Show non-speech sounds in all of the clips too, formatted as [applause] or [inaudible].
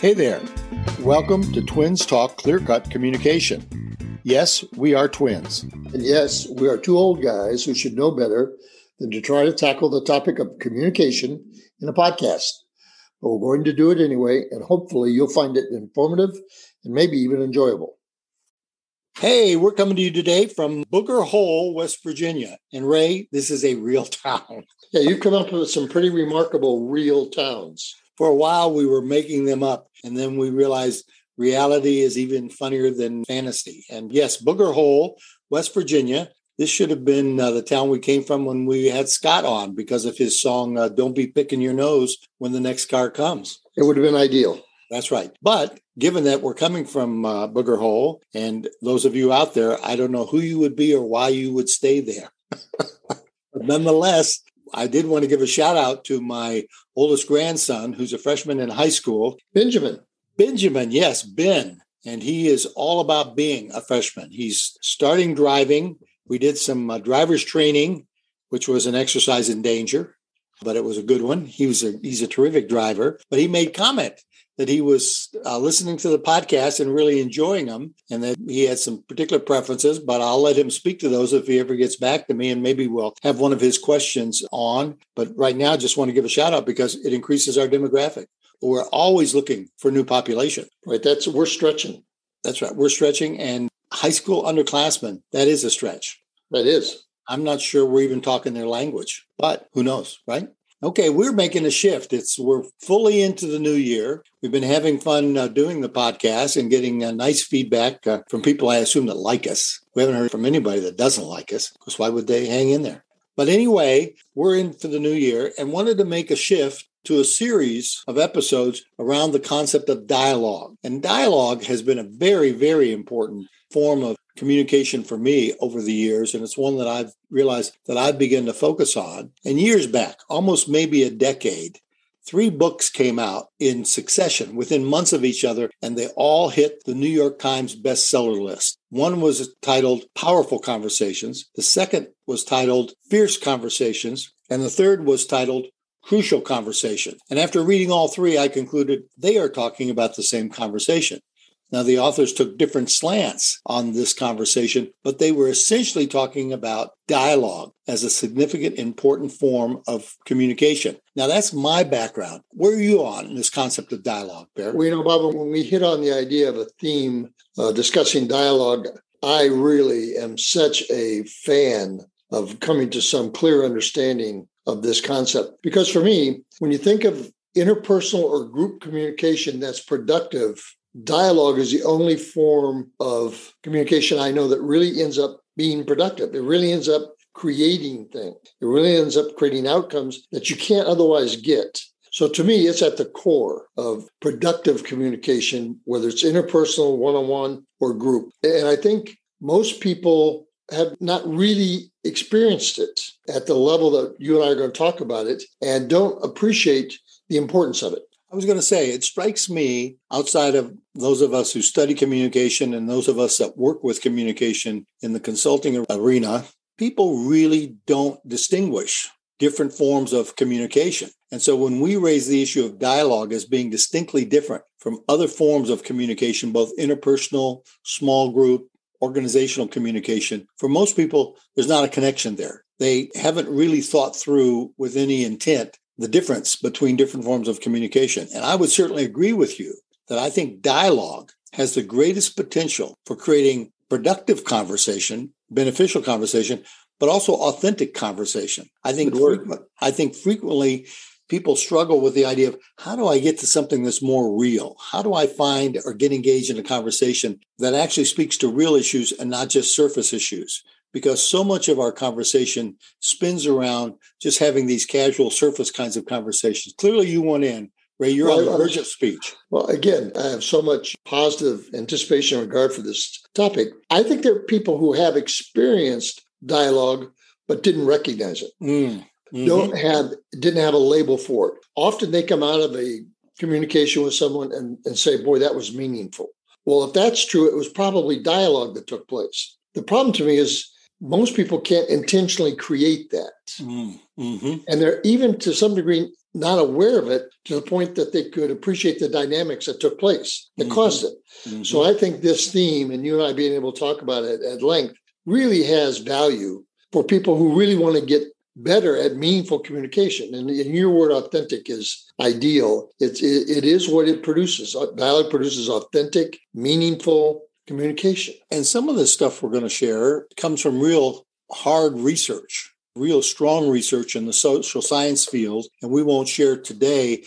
Hey there. Welcome to Twins Talk Clear Cut Communication. Yes, we are twins. And yes, we are two old guys who should know better than to try to tackle the topic of communication in a podcast. But we're going to do it anyway, and hopefully you'll find it informative and maybe even enjoyable. Hey, we're coming to you today from Booger Hole, West Virginia. And Ray, this is a real [laughs] town. Yeah, you've come up with some pretty remarkable real towns. For a while we were making them up and then we realized reality is even funnier than fantasy. And yes booger hole west virginia this should have been uh, the town we came from when we had scott on because of his song uh, don't be picking your nose when the next car comes. It would have been ideal. That's right. But given that we're coming from uh, booger hole and those of you out there i don't know who you would be or why you would stay there [laughs] but nonetheless I did want to give a shout out to my oldest grandson, who's a freshman in high school. Benjamin. Benjamin, yes, Ben. And he is all about being a freshman. He's starting driving. We did some uh, driver's training, which was an exercise in danger, but it was a good one. He was a he's a terrific driver. But he made comment that he was uh, listening to the podcast and really enjoying them, and that he had some particular preferences. But I'll let him speak to those if he ever gets back to me, and maybe we'll have one of his questions on. But right now, I just want to give a shout out because it increases our demographic. We're always looking for new population. Right. That's we're stretching. That's right. We're stretching, and high school underclassmen that is a stretch. That is. I'm not sure we're even talking their language, but who knows, right? Okay, we're making a shift. It's we're fully into the new year. We've been having fun uh, doing the podcast and getting uh, nice feedback uh, from people I assume that like us. We haven't heard from anybody that doesn't like us because why would they hang in there? But anyway, we're in for the new year and wanted to make a shift to a series of episodes around the concept of dialogue. And dialogue has been a very, very important form of communication for me over the years. And it's one that I've realized that I've begun to focus on. And years back, almost maybe a decade, three books came out in succession within months of each other, and they all hit the New York Times bestseller list. One was titled Powerful Conversations, the second was titled Fierce Conversations, and the third was titled Crucial Conversation. And after reading all three, I concluded they are talking about the same conversation. Now, the authors took different slants on this conversation, but they were essentially talking about dialogue as a significant, important form of communication. Now, that's my background. Where are you on this concept of dialogue, Bear? Well, you know, Bob, when we hit on the idea of a theme uh, discussing dialogue, I really am such a fan of coming to some clear understanding of this concept. Because for me, when you think of interpersonal or group communication that's productive, dialogue is the only form of communication I know that really ends up being productive. It really ends up creating things. It really ends up creating outcomes that you can't otherwise get. So to me, it's at the core of productive communication, whether it's interpersonal, one on one, or group. And I think most people have not really experienced it at the level that you and I are going to talk about it and don't appreciate the importance of it. I was going to say, it strikes me outside of those of us who study communication and those of us that work with communication in the consulting arena, people really don't distinguish different forms of communication. And so when we raise the issue of dialogue as being distinctly different from other forms of communication, both interpersonal, small group, organizational communication, for most people, there's not a connection there. They haven't really thought through with any intent the difference between different forms of communication. And I would certainly agree with you that I think dialogue has the greatest potential for creating productive conversation, beneficial conversation, but also authentic conversation. I think frequent, I think frequently people struggle with the idea of how do I get to something that's more real? How do I find or get engaged in a conversation that actually speaks to real issues and not just surface issues? Because so much of our conversation spins around just having these casual surface kinds of conversations. Clearly, you want in. Ray, you're well, on the verge of speech. Well, again, I have so much positive anticipation and regard for this topic. I think there are people who have experienced dialogue but didn't recognize it. Mm. Mm-hmm. Don't have didn't have a label for it. Often they come out of a communication with someone and, and say, boy, that was meaningful. Well, if that's true, it was probably dialogue that took place. The problem to me is most people can't intentionally create that. Mm-hmm. And they're even to some degree not aware of it to the point that they could appreciate the dynamics that took place that mm-hmm. caused it. Mm-hmm. So I think this theme and you and I being able to talk about it at length really has value for people who really want to get better at meaningful communication. And, and your word authentic is ideal. It's, it, it is what it produces. Dialogue produces authentic, meaningful communication. And some of the stuff we're going to share comes from real hard research, real strong research in the social science field. And we won't share today,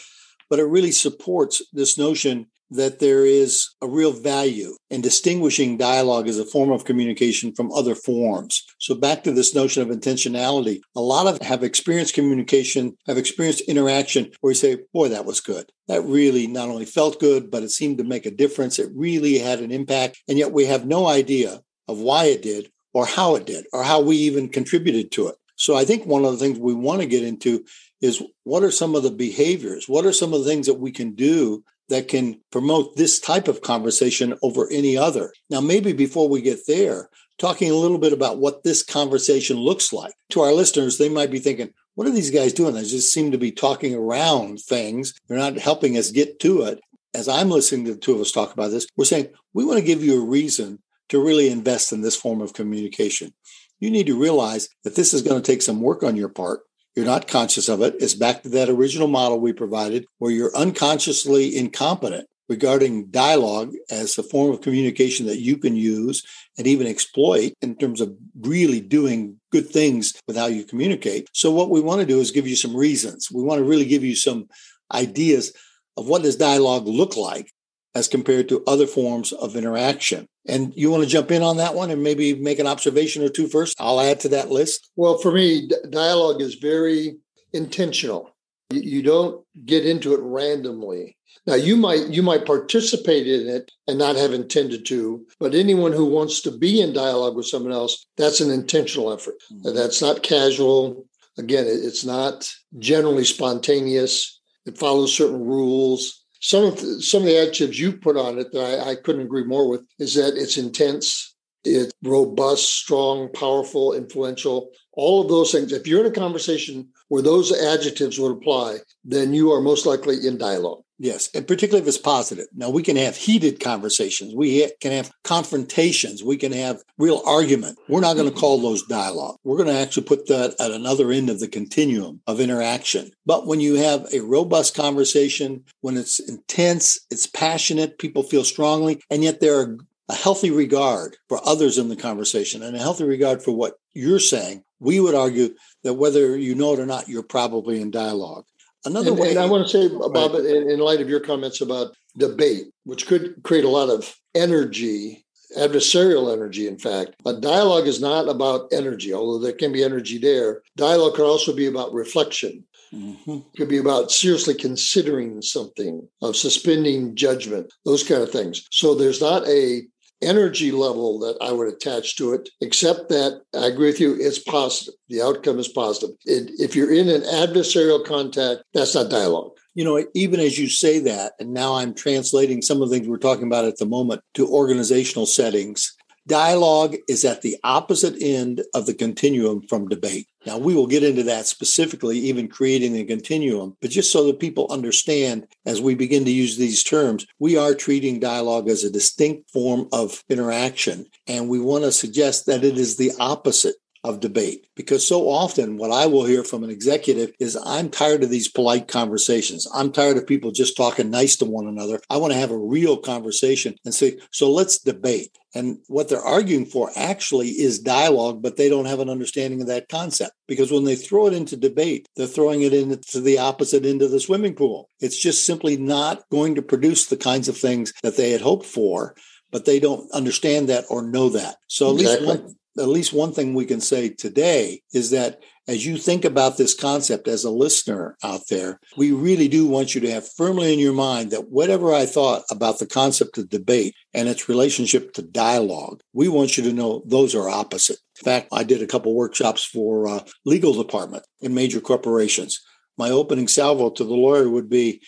but it really supports this notion that there is a real value in distinguishing dialogue as a form of communication from other forms. So back to this notion of intentionality, a lot of have experienced communication, have experienced interaction where you say, boy, that was good. That really not only felt good, but it seemed to make a difference. It really had an impact. And yet we have no idea of why it did or how it did or how we even contributed to it. So I think one of the things we want to get into is what are some of the behaviors? What are some of the things that we can do that can promote this type of conversation over any other. Now, maybe before we get there, talking a little bit about what this conversation looks like. To our listeners, they might be thinking, what are these guys doing? They just seem to be talking around things. They're not helping us get to it. As I'm listening to the two of us talk about this, we're saying we want to give you a reason to really invest in this form of communication. You need to realize that this is going to take some work on your part you're not conscious of it. It's back to that original model we provided where you're unconsciously incompetent regarding dialogue as a form of communication that you can use and even exploit in terms of really doing good things with how you communicate. So what we want to do is give you some reasons. We want to really give you some ideas of what does dialogue look like as compared to other forms of interaction. And you want to jump in on that one and maybe make an observation or two first? I'll add to that list. Well, for me, dialogue is very intentional. You don't get into it randomly. Now you might you might participate in it and not have intended to, but anyone who wants to be in dialogue with someone else, that's an intentional effort. Mm-hmm. That's not casual. Again, it's not generally spontaneous. It follows certain rules some of the, some of the adjectives you put on it that I, I couldn't agree more with is that it's intense, it's robust, strong, powerful, influential. All of those things. If you're in a conversation where those adjectives would apply, then you are most likely in dialogue. Yes, and particularly if it's positive. Now we can have heated conversations. We can have confrontations. We can have real argument. We're not going to call those dialogue. We're going to actually put that at another end of the continuum of interaction. But when you have a robust conversation, when it's intense, it's passionate, people feel strongly, and yet there are a healthy regard for others in the conversation and a healthy regard for what you're saying, we would argue that whether you know it or not, you're probably in dialogue. Another and, way, and I want to say, Bob, right. in, in light of your comments about debate, which could create a lot of energy, adversarial energy, in fact. But dialogue is not about energy, although there can be energy there. Dialogue could also be about reflection. Mm-hmm. Could be about seriously considering something, of suspending judgment, those kind of things. So there's not a energy level that I would attach to it, except that I agree with you, it's positive. The outcome is positive. It, if you're in an adversarial contact, that's not dialogue. You know, even as you say that, and now I'm translating some of the things we're talking about at the moment to organizational settings, Dialogue is at the opposite end of the continuum from debate. Now, we will get into that specifically, even creating a continuum, but just so that people understand as we begin to use these terms, we are treating dialogue as a distinct form of interaction. And we want to suggest that it is the opposite of debate. Because so often, what I will hear from an executive is, I'm tired of these polite conversations. I'm tired of people just talking nice to one another. I want to have a real conversation and say, so let's debate. And what they're arguing for actually is dialogue, but they don't have an understanding of that concept. Because when they throw it into debate, they're throwing it into the opposite end of the swimming pool. It's just simply not going to produce the kinds of things that they had hoped for but they don't understand that or know that. So at exactly. least one, at least one thing we can say today is that as you think about this concept as a listener out there, we really do want you to have firmly in your mind that whatever I thought about the concept of debate and its relationship to dialogue, we want you to know those are opposite. In fact, I did a couple workshops for uh, legal department in major corporations. My opening salvo to the lawyer would be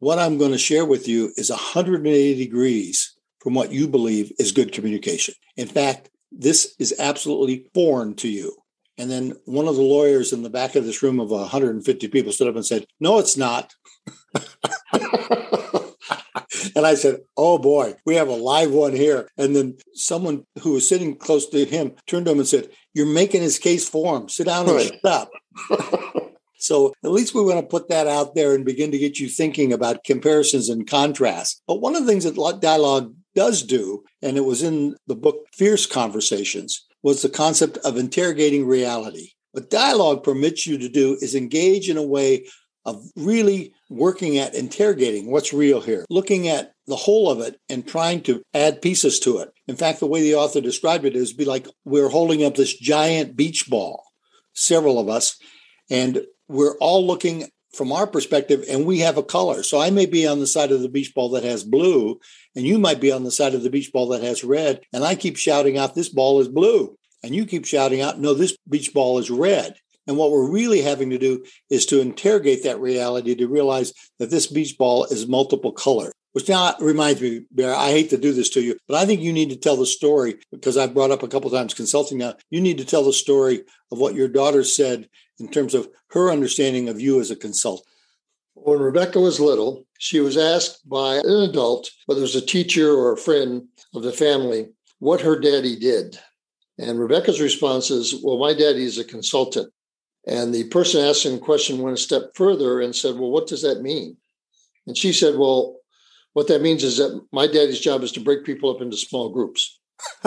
what I'm going to share with you is 180 degrees from what you believe is good communication. In fact, this is absolutely foreign to you. And then one of the lawyers in the back of this room of 150 people stood up and said, No, it's not. [laughs] and I said, Oh boy, we have a live one here. And then someone who was sitting close to him turned to him and said, You're making his case for him. Sit down and up. [laughs] So at least we want to put that out there and begin to get you thinking about comparisons and contrasts. But one of the things that dialogue does do, and it was in the book Fierce Conversations, was the concept of interrogating reality. What dialogue permits you to do is engage in a way of really working at interrogating what's real here, looking at the whole of it and trying to add pieces to it. In fact, the way the author described it is be like we're holding up this giant beach ball, several of us, and we're all looking from our perspective and we have a color. So I may be on the side of the beach ball that has blue, and you might be on the side of the beach ball that has red. And I keep shouting out, this ball is blue. And you keep shouting out, no, this beach ball is red. And what we're really having to do is to interrogate that reality to realize that this beach ball is multiple color. Which now reminds me, Bear, I hate to do this to you, but I think you need to tell the story because I've brought up a couple times consulting now. You need to tell the story of what your daughter said in terms of her understanding of you as a consultant. When Rebecca was little, she was asked by an adult, whether it was a teacher or a friend of the family, what her daddy did. And Rebecca's response is, Well, my daddy is a consultant. And the person asking the question went a step further and said, Well, what does that mean? And she said, Well, what that means is that my daddy's job is to break people up into small groups. [laughs]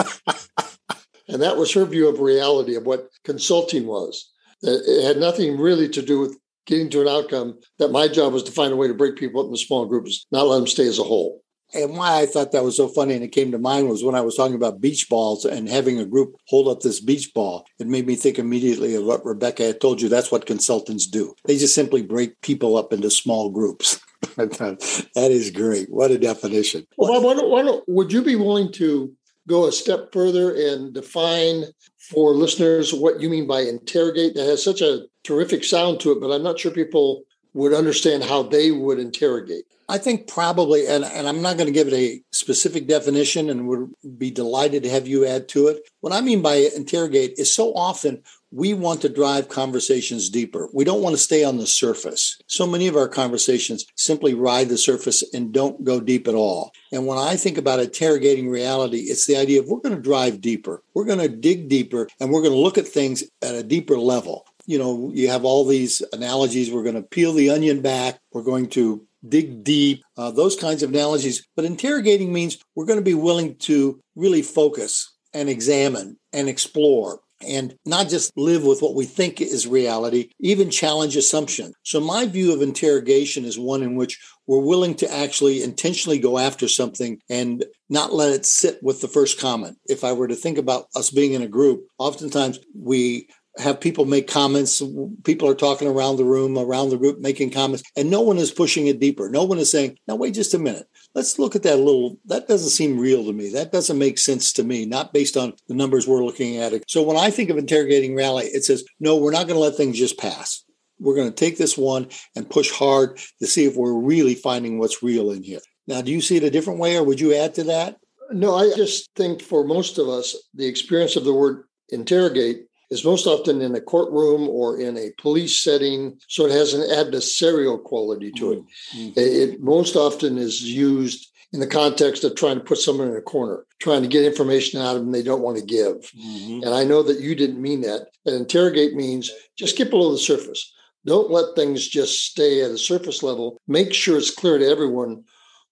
and that was her view of reality of what consulting was. It had nothing really to do with getting to an outcome that my job was to find a way to break people up into small groups, not let them stay as a whole. And why I thought that was so funny and it came to mind was when I was talking about beach balls and having a group hold up this beach ball. It made me think immediately of what Rebecca had told you. That's what consultants do. They just simply break people up into small groups. [laughs] that is great. What a definition. Well, why don't, why don't, would you be willing to go a step further and define for listeners what you mean by interrogate? That has such a terrific sound to it, but I'm not sure people would understand how they would interrogate. I think probably, and, and I'm not going to give it a specific definition and would be delighted to have you add to it. What I mean by interrogate is so often we want to drive conversations deeper. We don't want to stay on the surface. So many of our conversations simply ride the surface and don't go deep at all. And when I think about interrogating reality, it's the idea of we're going to drive deeper. We're going to dig deeper and we're going to look at things at a deeper level. You know, you have all these analogies. We're going to peel the onion back. We're going to dig deep, uh, those kinds of analogies. But interrogating means we're going to be willing to really focus and examine and explore and not just live with what we think is reality, even challenge assumption. So, my view of interrogation is one in which we're willing to actually intentionally go after something and not let it sit with the first comment. If I were to think about us being in a group, oftentimes we have people make comments. People are talking around the room, around the group, making comments, and no one is pushing it deeper. No one is saying, now, wait just a minute. Let's look at that a little. That doesn't seem real to me. That doesn't make sense to me, not based on the numbers we're looking at. So when I think of interrogating rally, it says, no, we're not going to let things just pass. We're going to take this one and push hard to see if we're really finding what's real in here. Now, do you see it a different way, or would you add to that? No, I just think for most of us, the experience of the word interrogate is most often in a courtroom or in a police setting. So it has an adversarial quality to it. Mm-hmm. It most often is used in the context of trying to put someone in a corner, trying to get information out of them they don't want to give. Mm-hmm. And I know that you didn't mean that. And interrogate means just get below the surface. Don't let things just stay at a surface level. Make sure it's clear to everyone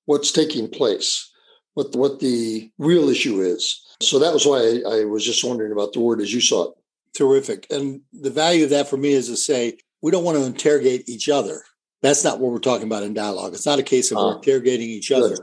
what's taking place, what, what the real issue is. So that was why I, I was just wondering about the word as you saw it. Terrific. And the value of that for me is to say, we don't want to interrogate each other. That's not what we're talking about in dialogue. It's not a case of uh, we're interrogating each other.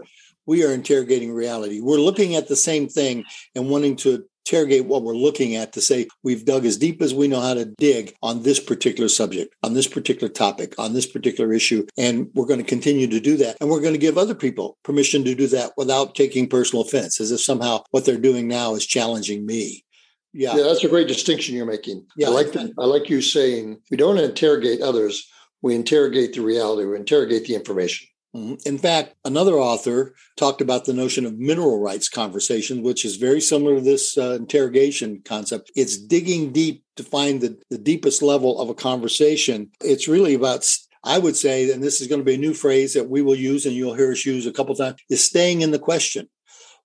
We are interrogating reality. We're looking at the same thing and wanting to interrogate what we're looking at to say we've dug as deep as we know how to dig on this particular subject, on this particular topic, on this particular issue. And we're going to continue to do that. And we're going to give other people permission to do that without taking personal offense, as if somehow what they're doing now is challenging me. Yeah. yeah, that's a great distinction you're making. Yeah, I like the, I like you saying we don't interrogate others, we interrogate the reality, we interrogate the information. Mm-hmm. In fact, another author talked about the notion of mineral rights conversation, which is very similar to this uh, interrogation concept. It's digging deep to find the, the deepest level of a conversation. It's really about I would say, and this is going to be a new phrase that we will use and you'll hear us use a couple times, is staying in the question.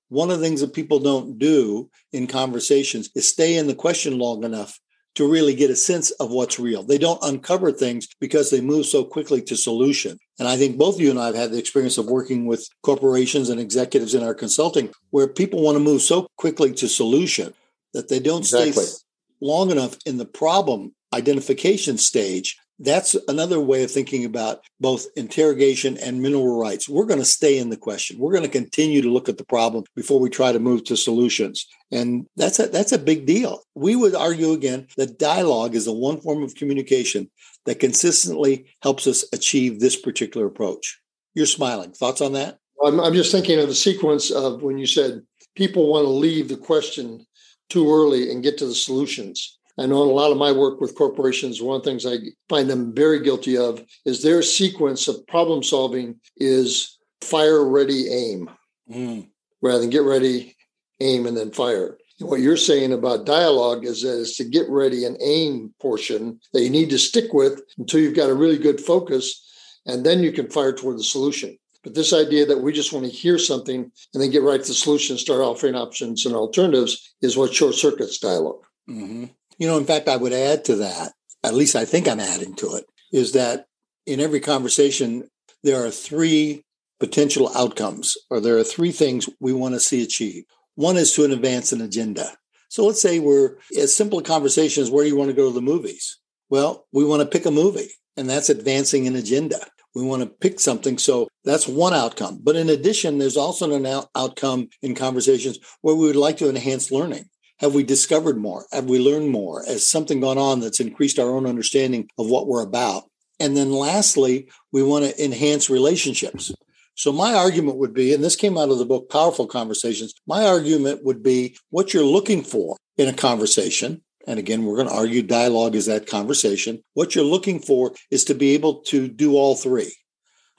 One of the things that people don't do in conversations is stay in the question long enough to really get a sense of what's real. They don't uncover things because they move so quickly to solution. And I think both you and I have had the experience of working with corporations and executives in our consulting where people want to move so quickly to solution that they don't exactly. stay long enough in the problem identification stage that's another way of thinking about both interrogation and mineral rights. We're going to stay in the question. We're going to continue to look at the problem before we try to move to solutions. And that's a, that's a big deal. We would argue again that dialogue is the one form of communication that consistently helps us achieve this particular approach. You're smiling. Thoughts on that? I'm, I'm just thinking of the sequence of when you said people want to leave the question too early and get to the solutions. I know in a lot of my work with corporations, one of the things I find them very guilty of is their sequence of problem solving is fire, ready, aim, mm. rather than get ready, aim, and then fire. And what you're saying about dialogue is that it's to get ready and aim portion that you need to stick with until you've got a really good focus, and then you can fire toward the solution. But this idea that we just want to hear something and then get right to the solution, start offering options and alternatives is what short circuits dialog mm-hmm. You know, in fact, I would add to that, at least I think I'm adding to it, is that in every conversation, there are three potential outcomes, or there are three things we want to see achieved. One is to advance an agenda. So let's say we're as simple a conversation as where do you want to go to the movies. Well, we want to pick a movie, and that's advancing an agenda. We want to pick something. So that's one outcome. But in addition, there's also an out- outcome in conversations where we would like to enhance learning. Have we discovered more? Have we learned more? Has something gone on that's increased our own understanding of what we're about? And then lastly, we want to enhance relationships. So my argument would be, and this came out of the book Powerful Conversations, my argument would be what you're looking for in a conversation. And again, we're going to argue dialogue is that conversation. What you're looking for is to be able to do all three,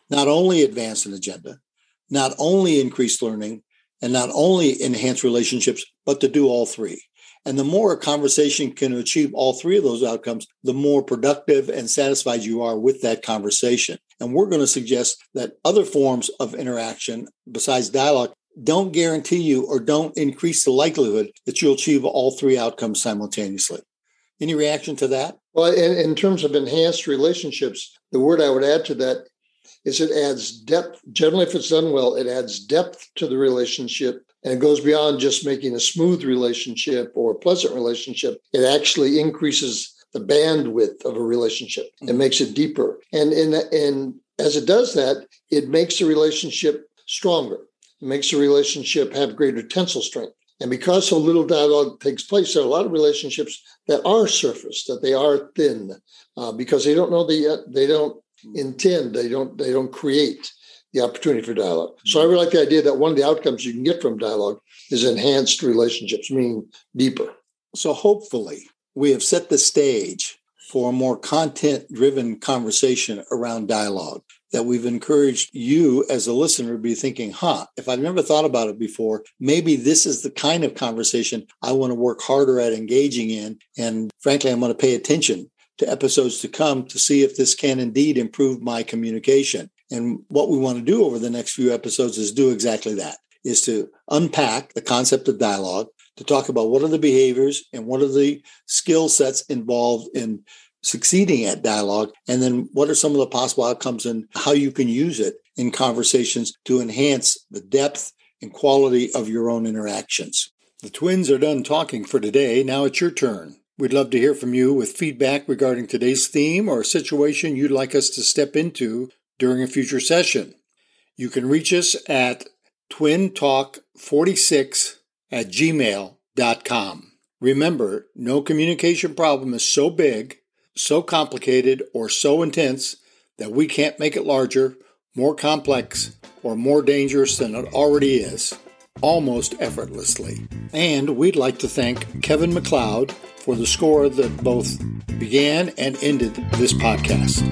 not only advance an agenda, not only increase learning, and not only enhance relationships, but to do all three. And the more a conversation can achieve all three of those outcomes, the more productive and satisfied you are with that conversation. And we're going to suggest that other forms of interaction besides dialogue don't guarantee you or don't increase the likelihood that you'll achieve all three outcomes simultaneously. Any reaction to that? Well, in, in terms of enhanced relationships, the word I would add to that is it adds depth. Generally, if it's done well, it adds depth to the relationship and it goes beyond just making a smooth relationship or a pleasant relationship. It actually increases the bandwidth of a relationship. It mm-hmm. makes it deeper. And, and, and as it does that, it makes the relationship stronger. It makes the relationship have greater tensile strength. And because so little dialogue takes place, there are a lot of relationships that are surface, that they are thin, uh, because they don't know the they don't intend they don't they don't create the opportunity for dialogue so i mm-hmm. really like the idea that one of the outcomes you can get from dialogue is enhanced relationships meaning deeper so hopefully we have set the stage for a more content driven conversation around dialogue that we've encouraged you as a listener to be thinking, huh, if I've never thought about it before, maybe this is the kind of conversation I want to work harder at engaging in. And frankly, I'm going to pay attention to episodes to come to see if this can indeed improve my communication. And what we want to do over the next few episodes is do exactly that is to unpack the concept of dialogue, to talk about what are the behaviors and what are the skill sets involved in succeeding at dialogue, and then what are some of the possible outcomes and how you can use it in conversations to enhance the depth and quality of your own interactions. The twins are done talking for today. Now it's your turn. We'd love to hear from you with feedback regarding today's theme or a situation you'd like us to step into during a future session. You can reach us at twintalk46 at gmail.com. Remember, no communication problem is so big, so complicated, or so intense that we can't make it larger, more complex, or more dangerous than it already is, almost effortlessly. And we'd like to thank Kevin MacLeod for the score that both began and ended this podcast.